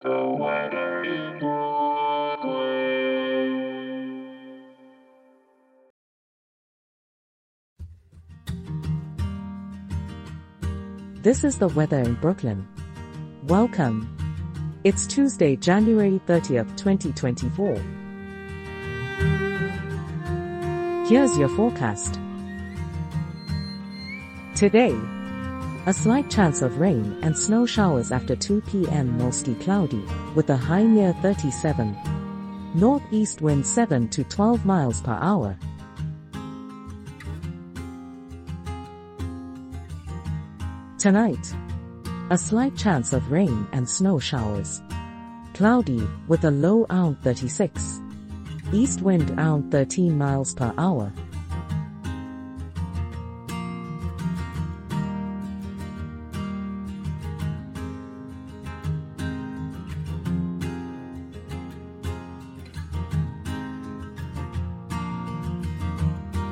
This is the weather in Brooklyn. Welcome. It's Tuesday, January 30th, 2024. Here's your forecast. Today, a slight chance of rain and snow showers after 2 p.m. mostly cloudy, with a high near 37. Northeast wind 7 to 12 miles per hour. Tonight, a slight chance of rain and snow showers. Cloudy, with a low around 36. East wind around 13 miles per hour.